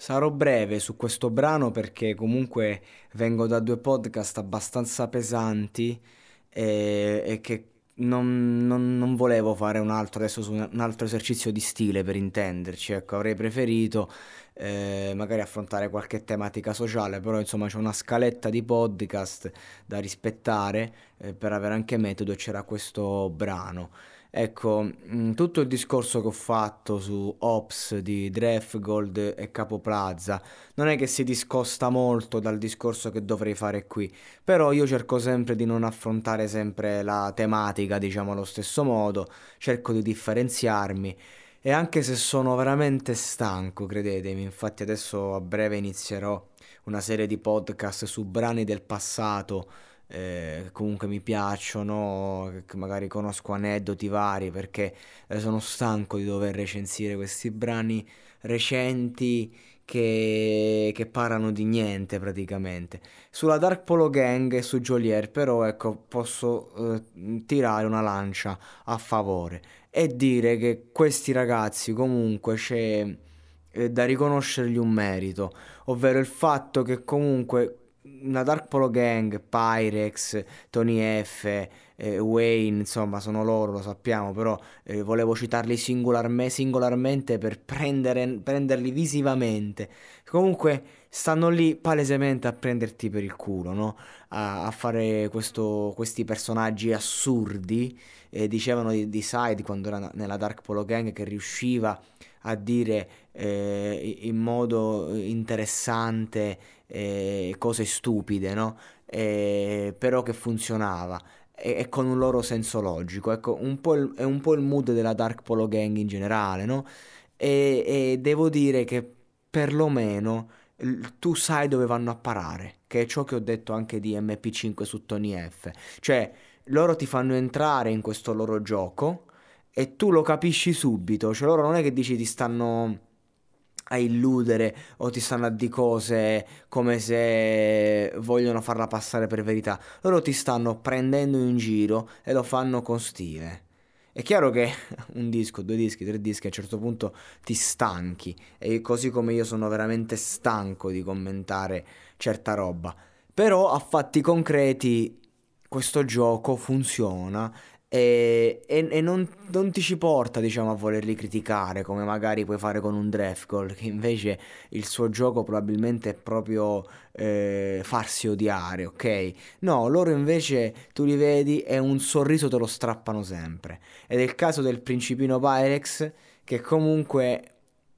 Sarò breve su questo brano perché comunque vengo da due podcast abbastanza pesanti e, e che non, non, non, volevo fare un altro adesso su un altro esercizio di stile per intenderci, ecco, avrei preferito eh, magari affrontare qualche tematica sociale, però insomma c'è una scaletta di podcast da rispettare eh, per avere anche metodo e c'era questo brano. Ecco, mm, tutto il discorso che ho fatto su Ops di Gold e Capo Plaza non è che si discosta molto dal discorso che dovrei fare qui, però io cerco sempre di non affrontare sempre la tematica, diciamo, allo stesso modo, cerco di differenziarmi. E anche se sono veramente stanco, credetemi, infatti adesso a breve inizierò una serie di podcast su brani del passato eh, comunque mi piacciono, magari conosco aneddoti vari perché eh, sono stanco di dover recensire questi brani recenti che, che, parlano di niente praticamente. Sulla Dark Polo Gang e su Joliet però ecco posso eh, tirare una lancia a favore e dire che questi ragazzi comunque c'è eh, da riconoscergli un merito, ovvero il fatto che comunque una Dark Polo Gang, Pyrex, Tony F, eh, Wayne, insomma sono loro, lo sappiamo, però eh, volevo citarli singolarme, singolarmente per prendere, prenderli visivamente. Comunque stanno lì palesemente a prenderti per il culo, no? a, a, fare questo, questi personaggi assurdi. Eh, dicevano di, di Side quando era nella Dark Polo Gang che riusciva dire eh, in modo interessante eh, cose stupide, no? Eh, però che funzionava e, e, con un loro senso logico. Ecco, un po' il, è un po' il mood della Dark Polo Gang in generale, no? E, e devo dire che perlomeno tu sai dove vanno a parare, che è ciò che ho detto anche di MP5 su Tony F. Cioè, loro ti fanno entrare in questo loro gioco e tu lo capisci subito, cioè loro non è che dici ti stanno a illudere o ti stanno a di cose come se vogliono farla passare per verità. Loro ti stanno prendendo in giro e lo fanno con stile. È chiaro che un disco, due dischi, tre dischi a un certo punto ti stanchi e così come io sono veramente stanco di commentare certa roba. Però a fatti concreti questo gioco funziona e, e, e non, non, ti ci porta, diciamo, a volerli criticare come magari puoi fare con un draft goal, che invece il suo gioco probabilmente è proprio eh, farsi odiare, ok? No, loro invece tu li vedi e un sorriso te lo strappano sempre. Ed è il caso del principino Pyrex che comunque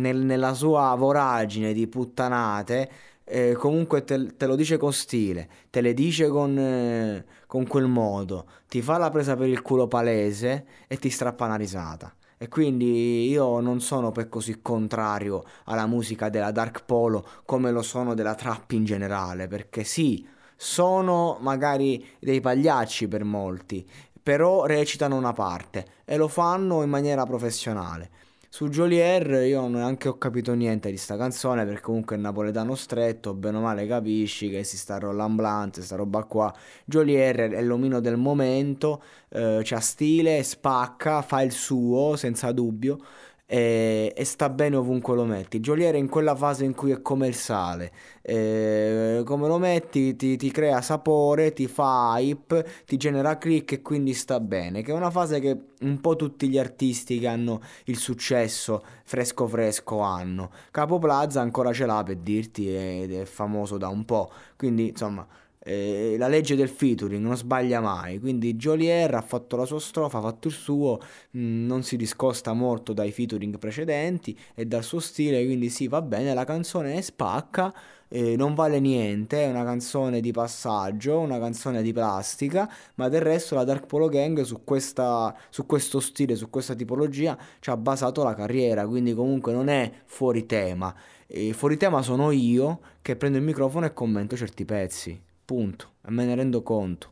nel, nella sua voragine di puttanate eh, comunque te, te, lo dice con stile, te le dice con, eh, con, quel modo, ti fa la presa per il culo palese e ti strappa una risata. E quindi io non sono per così contrario alla musica della Dark Polo come lo sono della trap in generale, perché sì, sono magari dei pagliacci per molti, però recitano una parte e lo fanno in maniera professionale. Su Jolier io neanche ho capito niente di sta canzone perché comunque è napoletano stretto, bene o male capisci che si sta rollamblant, sta roba qua. Jolier è l'omino del momento, eh, c'ha stile, spacca, fa il suo senza dubbio e, e, sta bene ovunque lo metti. Joliet è in quella fase in cui è come il sale, e, come lo metti ti, ti, crea sapore, ti fa hype, ti genera click e quindi sta bene, che è una fase che un po' tutti gli artisti che hanno il successo fresco fresco hanno. Capo Plaza ancora ce l'ha per dirti ed è famoso da un po', quindi insomma eh, la legge del featuring non sbaglia mai, quindi Jolier ha fatto la sua strofa, ha fatto il suo, mh, mm, non si discosta molto dai featuring precedenti e dal suo stile, quindi sì, va bene, la canzone è spacca, eh, non vale niente, è una canzone di passaggio, una canzone di plastica, ma del resto la Dark Polo Gang su, questa, su questo stile, su questa tipologia ci ha basato la carriera, quindi comunque non è fuori tema. E fuori tema sono io che prendo il microfono e commento certi pezzi. Punto. Me ne rendo conto.